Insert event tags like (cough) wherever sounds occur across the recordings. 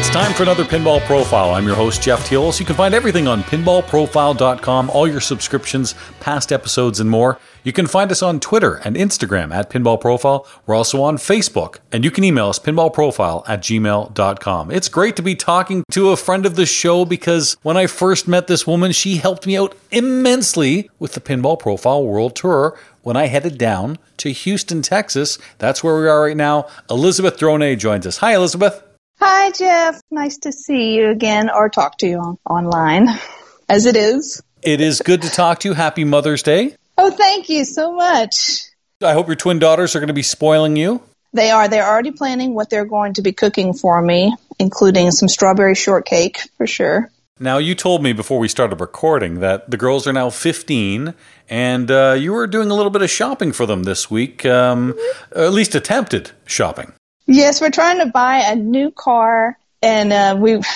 It's time for another Pinball Profile. I'm your host, Jeff Teolis. You can find everything on pinballprofile.com, all your subscriptions, past episodes, and more. You can find us on Twitter and Instagram at Pinball Profile. We're also on Facebook, and you can email us pinballprofile at gmail.com. It's great to be talking to a friend of the show because when I first met this woman, she helped me out immensely with the Pinball Profile World Tour when I headed down to Houston, Texas. That's where we are right now. Elizabeth Dronay joins us. Hi, Elizabeth. Hi, Jeff. Nice to see you again or talk to you on- online, as it is. It is good to talk to you. Happy Mother's Day. Oh, thank you so much. I hope your twin daughters are going to be spoiling you. They are. They're already planning what they're going to be cooking for me, including some strawberry shortcake for sure. Now, you told me before we started recording that the girls are now 15 and uh, you were doing a little bit of shopping for them this week, um, at least attempted shopping. Yes, we're trying to buy a new car, and uh, we. (laughs)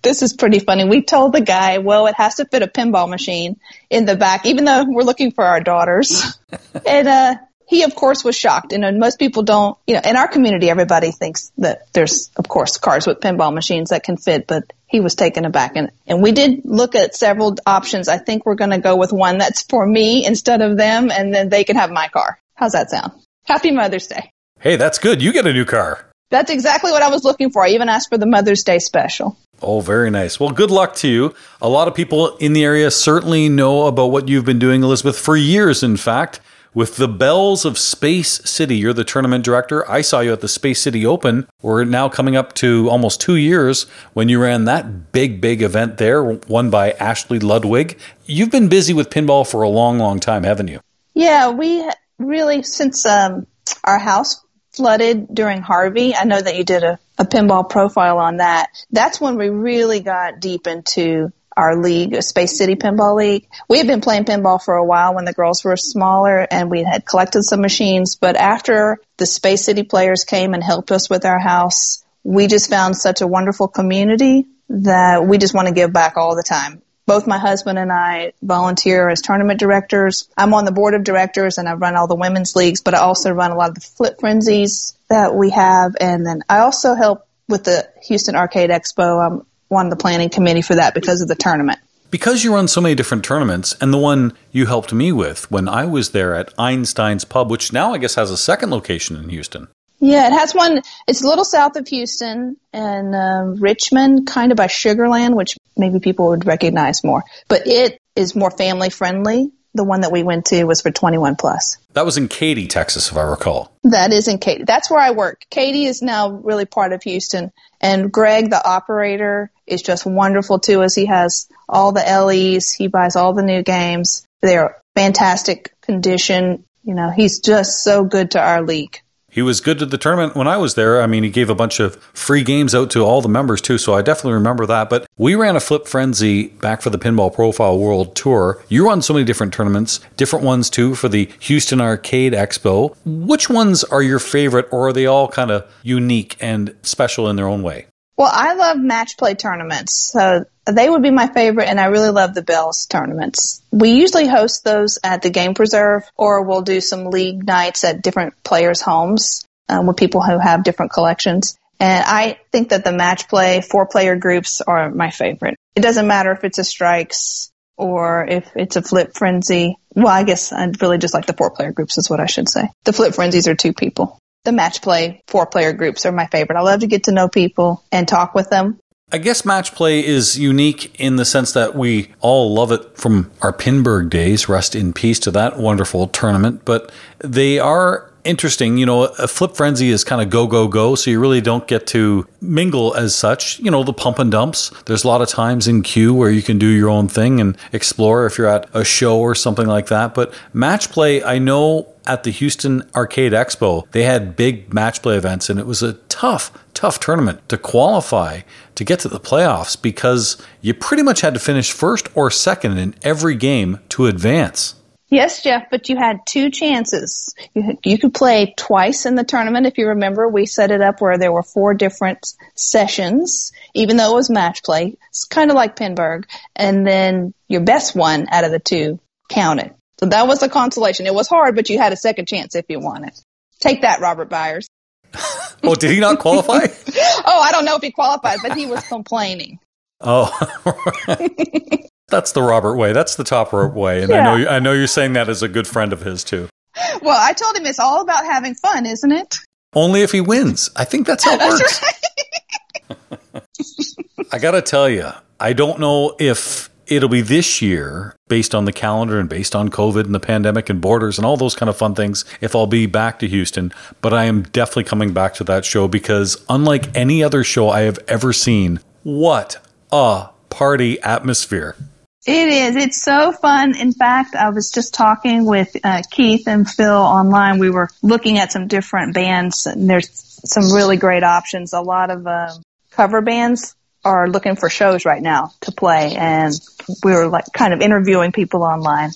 This is pretty funny. We told the guy, well, it has to fit a pinball machine in the back, even though we're looking for our daughters. (laughs) and uh, he, of course, was shocked. And most people don't, you know, in our community, everybody thinks that there's, of course, cars with pinball machines that can fit, but he was taken aback. And, and we did look at several options. I think we're going to go with one that's for me instead of them, and then they can have my car. How's that sound? Happy Mother's Day. Hey, that's good. You get a new car. That's exactly what I was looking for. I even asked for the Mother's Day special. Oh, very nice. Well, good luck to you. A lot of people in the area certainly know about what you've been doing, Elizabeth, for years, in fact. With the Belles of Space City, you're the tournament director. I saw you at the Space City Open. We're now coming up to almost two years when you ran that big, big event there, won by Ashley Ludwig. You've been busy with pinball for a long, long time, haven't you? Yeah, we really, since um, our house flooded during Harvey. I know that you did a, a pinball profile on that. That's when we really got deep into our league, Space City Pinball League. We had been playing pinball for a while when the girls were smaller and we had collected some machines, but after the Space City players came and helped us with our house, we just found such a wonderful community that we just want to give back all the time both my husband and I volunteer as tournament directors. I'm on the board of directors and I run all the women's leagues, but I also run a lot of the flip frenzies that we have. And then I also help with the Houston Arcade Expo. I'm on the planning committee for that because of the tournament. Because you run so many different tournaments, and the one you helped me with when I was there at Einstein's Pub, which now I guess has a second location in Houston. Yeah, it has one. It's a little south of Houston and uh, Richmond, kind of by Sugarland, which maybe people would recognize more. But it is more family friendly. The one that we went to was for 21 plus. That was in Katy, Texas, if I recall. That is in Katy. That's where I work. Katy is now really part of Houston. And Greg, the operator, is just wonderful to us. He has all the LEs. He buys all the new games. They're fantastic condition. You know, he's just so good to our league. He was good to the tournament when I was there. I mean, he gave a bunch of free games out to all the members too, so I definitely remember that. But we ran a Flip Frenzy back for the Pinball Profile World Tour. You run so many different tournaments, different ones too for the Houston Arcade Expo. Which ones are your favorite, or are they all kind of unique and special in their own way? Well, I love match play tournaments. So they would be my favorite, and I really love the Belles tournaments. We usually host those at the Game Preserve, or we'll do some league nights at different players' homes um, with people who have different collections. And I think that the match play four player groups are my favorite. It doesn't matter if it's a strikes or if it's a flip frenzy. Well, I guess I'd really just like the four player groups is what I should say. The flip frenzies are two people the match play four player groups are my favorite. I love to get to know people and talk with them. I guess match play is unique in the sense that we all love it from our Pinburgh days. Rest in peace to that wonderful tournament. But they are interesting. You know, a flip frenzy is kind of go, go, go. So you really don't get to mingle as such. You know, the pump and dumps. There's a lot of times in queue where you can do your own thing and explore if you're at a show or something like that. But match play, I know at the Houston Arcade Expo, they had big match play events and it was a tough, tough tournament to qualify to get to the playoffs because you pretty much had to finish first or second in every game to advance. Yes, Jeff, but you had two chances. You, you could play twice in the tournament. If you remember, we set it up where there were four different sessions, even though it was match play. It's kind of like Pinburgh. And then your best one out of the two counted. So that was the consolation. It was hard, but you had a second chance if you wanted. Take that, Robert Byers. (laughs) oh, did he not qualify? oh, (laughs) Oh, I don't know if he qualified, but he was (laughs) complaining. Oh, that's the Robert way. That's the top rope way, and yeah. I know you, I know you're saying that as a good friend of his too. Well, I told him it's all about having fun, isn't it? Only if he wins. I think that's how it works. Right. (laughs) I got to tell you, I don't know if it'll be this year based on the calendar and based on COVID and the pandemic and borders and all those kind of fun things if I'll be back to Houston. But I am definitely coming back to that show because unlike any other show I have ever seen, what a party atmosphere. It is. It's so fun. In fact, I was just talking with uh, Keith and Phil online. We were looking at some different bands, and there's some really great options. A lot of uh, cover bands are looking for shows right now to play, and we were like kind of interviewing people online.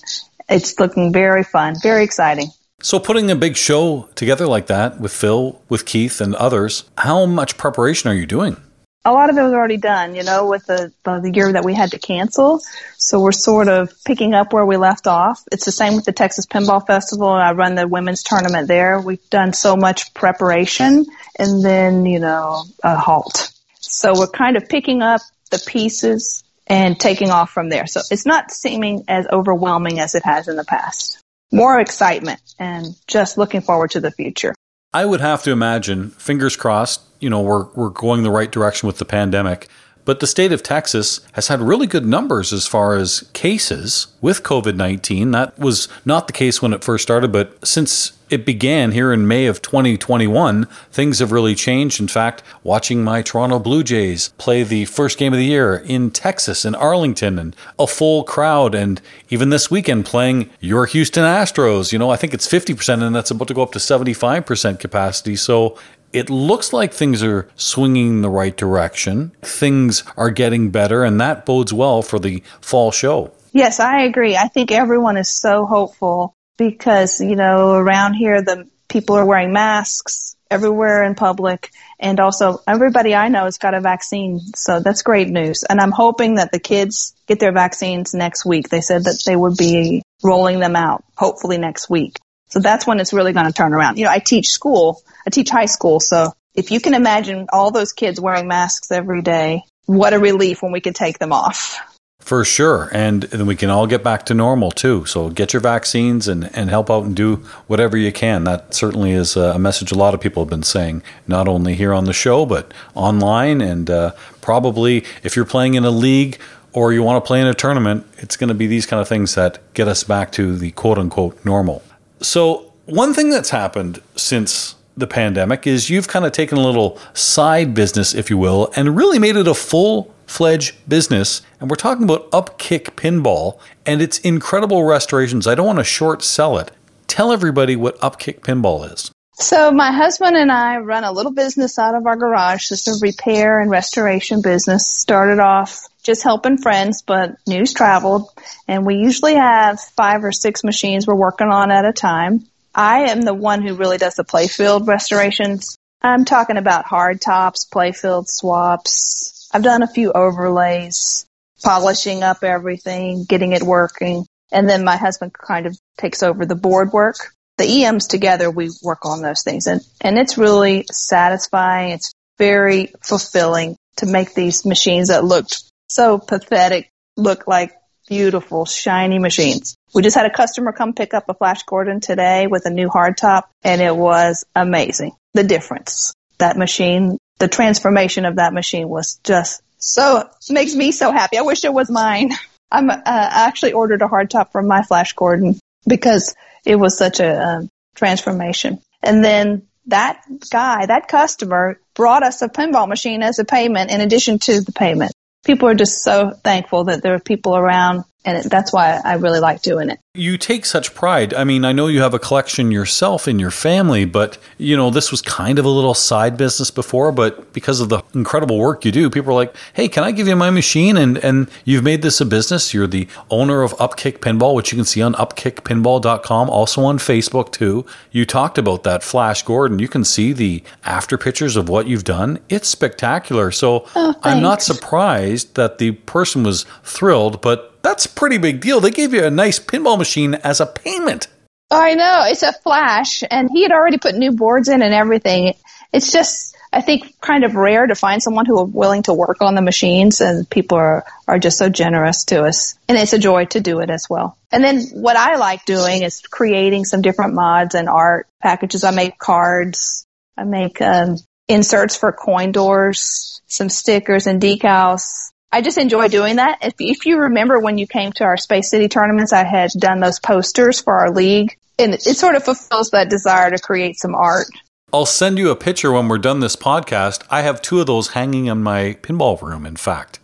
It's looking very fun, very exciting. So, putting a big show together like that with Phil, with Keith, and others, how much preparation are you doing? A lot of it was already done, you know, with the, the year that we had to cancel. So we're sort of picking up where we left off. It's the same with the Texas Pinball Festival. I run the women's tournament there. We've done so much preparation and then, you know, a halt. So we're kind of picking up the pieces and taking off from there. So it's not seeming as overwhelming as it has in the past. More excitement and just looking forward to the future. I would have to imagine, fingers crossed, you know, we're, we're going the right direction with the pandemic. But the state of Texas has had really good numbers as far as cases with COVID 19. That was not the case when it first started, but since it began here in May of 2021, things have really changed. In fact, watching my Toronto Blue Jays play the first game of the year in Texas, in Arlington, and a full crowd, and even this weekend playing your Houston Astros, you know, I think it's 50%, and that's about to go up to 75% capacity. So it looks like things are swinging in the right direction. Things are getting better, and that bodes well for the fall show. Yes, I agree. I think everyone is so hopeful because, you know, around here, the people are wearing masks everywhere in public. And also, everybody I know has got a vaccine. So that's great news. And I'm hoping that the kids get their vaccines next week. They said that they would be rolling them out, hopefully next week. So that's when it's really going to turn around. You know, I teach school, I teach high school. So if you can imagine all those kids wearing masks every day, what a relief when we can take them off. For sure. And then we can all get back to normal too. So get your vaccines and, and help out and do whatever you can. That certainly is a message a lot of people have been saying, not only here on the show, but online. And uh, probably if you're playing in a league or you want to play in a tournament, it's going to be these kind of things that get us back to the quote unquote normal. So, one thing that's happened since the pandemic is you've kind of taken a little side business, if you will, and really made it a full fledged business. And we're talking about Upkick Pinball and its incredible restorations. I don't want to short sell it. Tell everybody what Upkick Pinball is. So my husband and I run a little business out of our garage. It's a repair and restoration business. Started off just helping friends, but news traveled and we usually have five or six machines we're working on at a time. I am the one who really does the playfield restorations. I'm talking about hard tops, playfield swaps. I've done a few overlays, polishing up everything, getting it working. And then my husband kind of takes over the board work. The EMs together, we work on those things and, and it's really satisfying. It's very fulfilling to make these machines that looked so pathetic look like beautiful, shiny machines. We just had a customer come pick up a Flash Gordon today with a new hardtop, and it was amazing. The difference. That machine, the transformation of that machine was just so, makes me so happy. I wish it was mine. (laughs) I'm uh, actually ordered a hardtop from my Flash Gordon because it was such a uh, transformation. And then that guy, that customer brought us a pinball machine as a payment in addition to the payment people are just so thankful that there are people around and it, that's why I really like doing it. You take such pride. I mean, I know you have a collection yourself in your family, but you know, this was kind of a little side business before, but because of the incredible work you do, people are like, "Hey, can I give you my machine?" and and you've made this a business. You're the owner of Upkick Pinball, which you can see on upkickpinball.com, also on Facebook too. You talked about that Flash Gordon. You can see the after pictures of what you've done. It's spectacular. So, oh, I'm not surprised that the person was thrilled, but that's a pretty big deal. They gave you a nice pinball machine as a payment. I know. It's a flash, and he had already put new boards in and everything. It's just I think kind of rare to find someone who are willing to work on the machines and people are, are just so generous to us. And it's a joy to do it as well. And then what I like doing is creating some different mods and art packages. I make cards. I make um, inserts for coin doors, some stickers and decals. I just enjoy doing that. If, if you remember when you came to our Space City tournaments, I had done those posters for our league and it sort of fulfills that desire to create some art. I'll send you a picture when we're done this podcast. I have two of those hanging in my pinball room, in fact.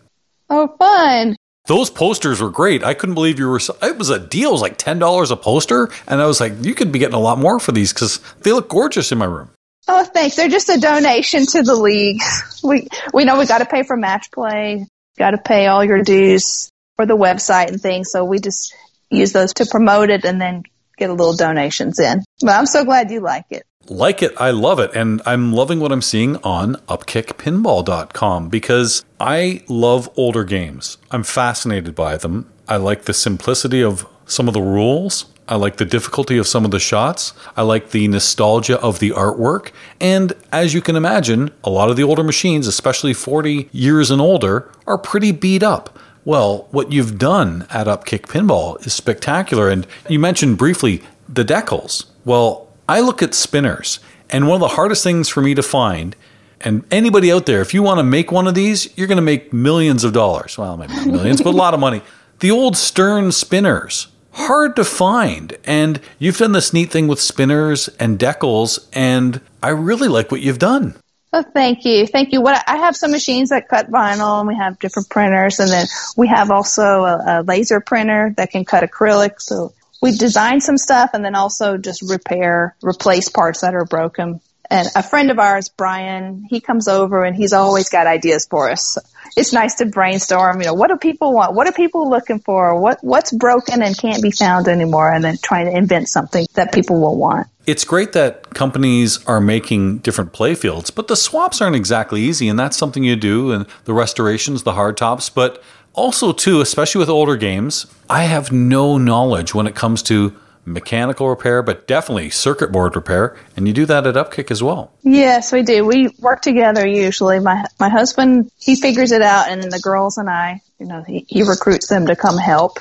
Oh, fun. Those posters were great. I couldn't believe you were. So, it was a deal. It was like ten dollars a poster, and I was like, you could be getting a lot more for these because they look gorgeous in my room. Oh, thanks. They're just a donation to the league. (laughs) We we know we got to pay for match play, got to pay all your dues for the website and things. So we just use those to promote it and then get a little donations in. But I'm so glad you like it. Like it, I love it. And I'm loving what I'm seeing on upkickpinball.com because I love older games. I'm fascinated by them. I like the simplicity of some of the rules. I like the difficulty of some of the shots. I like the nostalgia of the artwork. And as you can imagine, a lot of the older machines, especially 40 years and older, are pretty beat up. Well, what you've done at Upkick Pinball is spectacular. And you mentioned briefly the decals. Well, I look at spinners, and one of the hardest things for me to find, and anybody out there, if you want to make one of these, you're going to make millions of dollars. Well, maybe not millions, but a lot of money. The old Stern spinners, hard to find. And you've done this neat thing with spinners and decals, and I really like what you've done. Oh, thank you. Thank you. What I have some machines that cut vinyl and we have different printers and then we have also a, a laser printer that can cut acrylic. So we design some stuff and then also just repair, replace parts that are broken. And a friend of ours, Brian, he comes over and he's always got ideas for us. It's nice to brainstorm, you know, what do people want? What are people looking for? What, what's broken and can't be found anymore? And then trying to invent something that people will want. It's great that companies are making different playfields, but the swaps aren't exactly easy. And that's something you do and the restorations, the hard tops. But also, too, especially with older games, I have no knowledge when it comes to mechanical repair, but definitely circuit board repair. And you do that at Upkick as well. Yes, we do. We work together usually. My my husband he figures it out, and then the girls and I, you know, he, he recruits them to come help.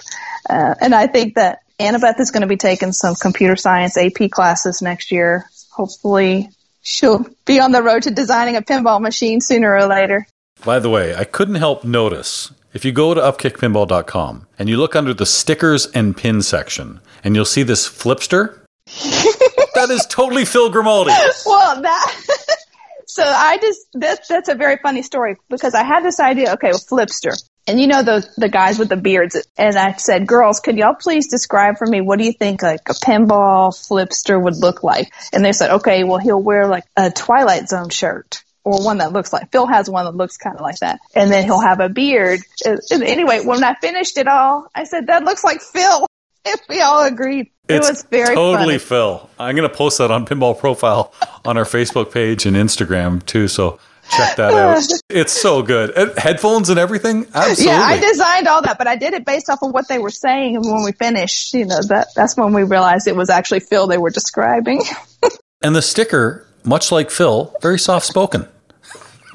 Uh, and I think that Annabeth is going to be taking some computer science AP classes next year. Hopefully, she'll be on the road to designing a pinball machine sooner or later. By the way, I couldn't help notice if you go to upkickpinball.com and you look under the stickers and pin section, and you'll see this flipster. (laughs) that is totally Phil Grimaldi. Well, that. (laughs) so I just that's that's a very funny story because I had this idea. Okay, well, flipster, and you know the the guys with the beards, and I said, "Girls, could y'all please describe for me what do you think like a pinball flipster would look like?" And they said, "Okay, well he'll wear like a Twilight Zone shirt." Or one that looks like Phil has one that looks kind of like that. And then he'll have a beard. And anyway, when I finished it all, I said, that looks like Phil. (laughs) If we all agreed. It's it was very totally funny. Phil. I'm going to post that on Pinball Profile on our Facebook page and Instagram too. So check that (sighs) out. It's so good. Headphones and everything. Absolutely. Yeah, I designed all that, but I did it based off of what they were saying. And when we finished, you know, that that's when we realized it was actually Phil they were describing. (laughs) and the sticker, much like Phil, very soft spoken.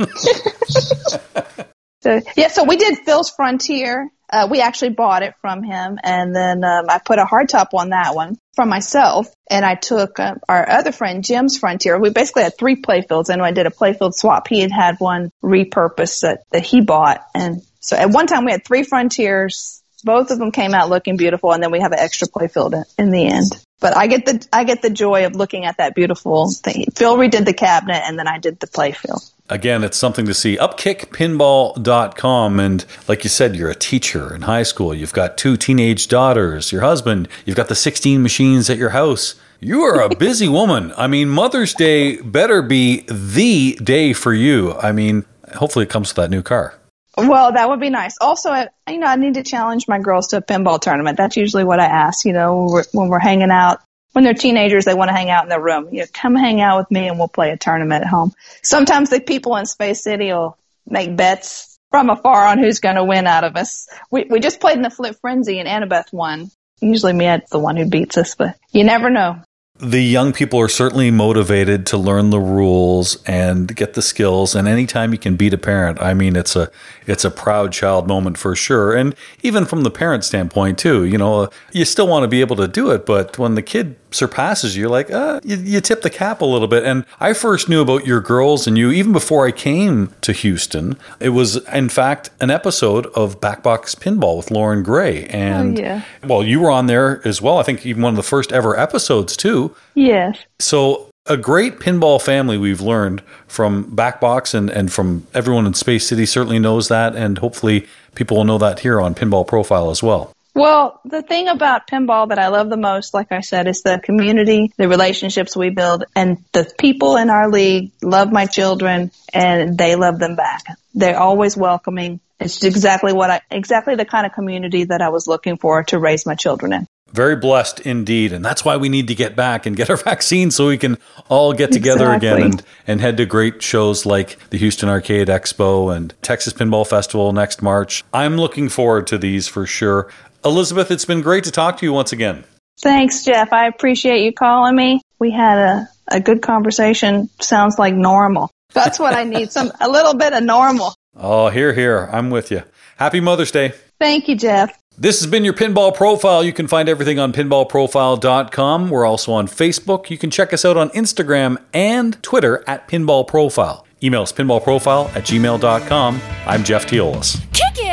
(laughs) so, yeah, so we did Phil's Frontier. Uh, we actually bought it from him, and then um, I put a hardtop on that one from myself, and I took uh, our other friend Jim's Frontier. We basically had three playfields, and I did a playfield swap. He had had one repurposed that, that he bought, and so at one time we had three Frontiers. Both of them came out looking beautiful, and then we have an extra playfield in, in the end. But I get the I get the joy of looking at that beautiful thing. Phil redid the cabinet, and then I did the playfield again, it's something to see. Upkickpinball.com. And like you said, you're a teacher in high school. You've got two teenage daughters, your husband, you've got the 16 machines at your house. You are a busy (laughs) woman. I mean, Mother's Day better be the day for you. I mean, hopefully it comes with that new car. Well, that would be nice. Also, you know, I need to challenge my girls to a pinball tournament. That's usually what I ask, you know, when we're, when we're hanging out when they're teenagers, they want to hang out in their room. You know, come hang out with me and we'll play a tournament at home. Sometimes the people in Space City will make bets from afar on who's going to win out of us. We, we just played in the Flip Frenzy and Annabeth won. Usually Miet's the one who beats us, but you never know. The young people are certainly motivated to learn the rules and get the skills and anytime you can beat a parent i mean it's a it's a proud child moment for sure. And even from the parent standpoint too you know you still want to be able to do it but when the kid surpasses you, you're like uh, you, you tip the cap a little bit and i first knew about your girls and you even before i came to houston it was in fact an episode of backbox pinball with lauren gray and Oh, yeah. well you were on there as well i think even one of the first ever episodes too Yes. so a great pinball family we've learned from Backbox and, and from everyone in Space City certainly knows that and hopefully people will know that here on Pinball Profile as well. Well, the thing about pinball that I love the most, like I said, is the community, the relationships we build, and the people in our league love my children and they love them back. They're always welcoming. It's exactly what I, exactly the kind of community that I was looking for to raise my children in. Very blessed indeed. And that's why we need to get back and get our (laughs) vaccine so we can all get together again and, and head to great shows like the Houston Arcade Expo and Texas Pinball Festival next March. I'm looking forward to these for sure. Elizabeth, it's been great to talk to you once again. Thanks, Jeff. I appreciate you calling me. We had a, a good conversation. Sounds like normal. That's what I need. Some, a little bit of normal. Oh, here, here. I'm with you. Happy Mother's Day. Thank you, Jeff. This has been your Pinball Profile. You can find everything on pinballprofile.com. We're also on Facebook. You can check us out on Instagram and Twitter at Pinball Profile. Email us pinballprofile at gmail.com. I'm Jeff Teolis. Kick it!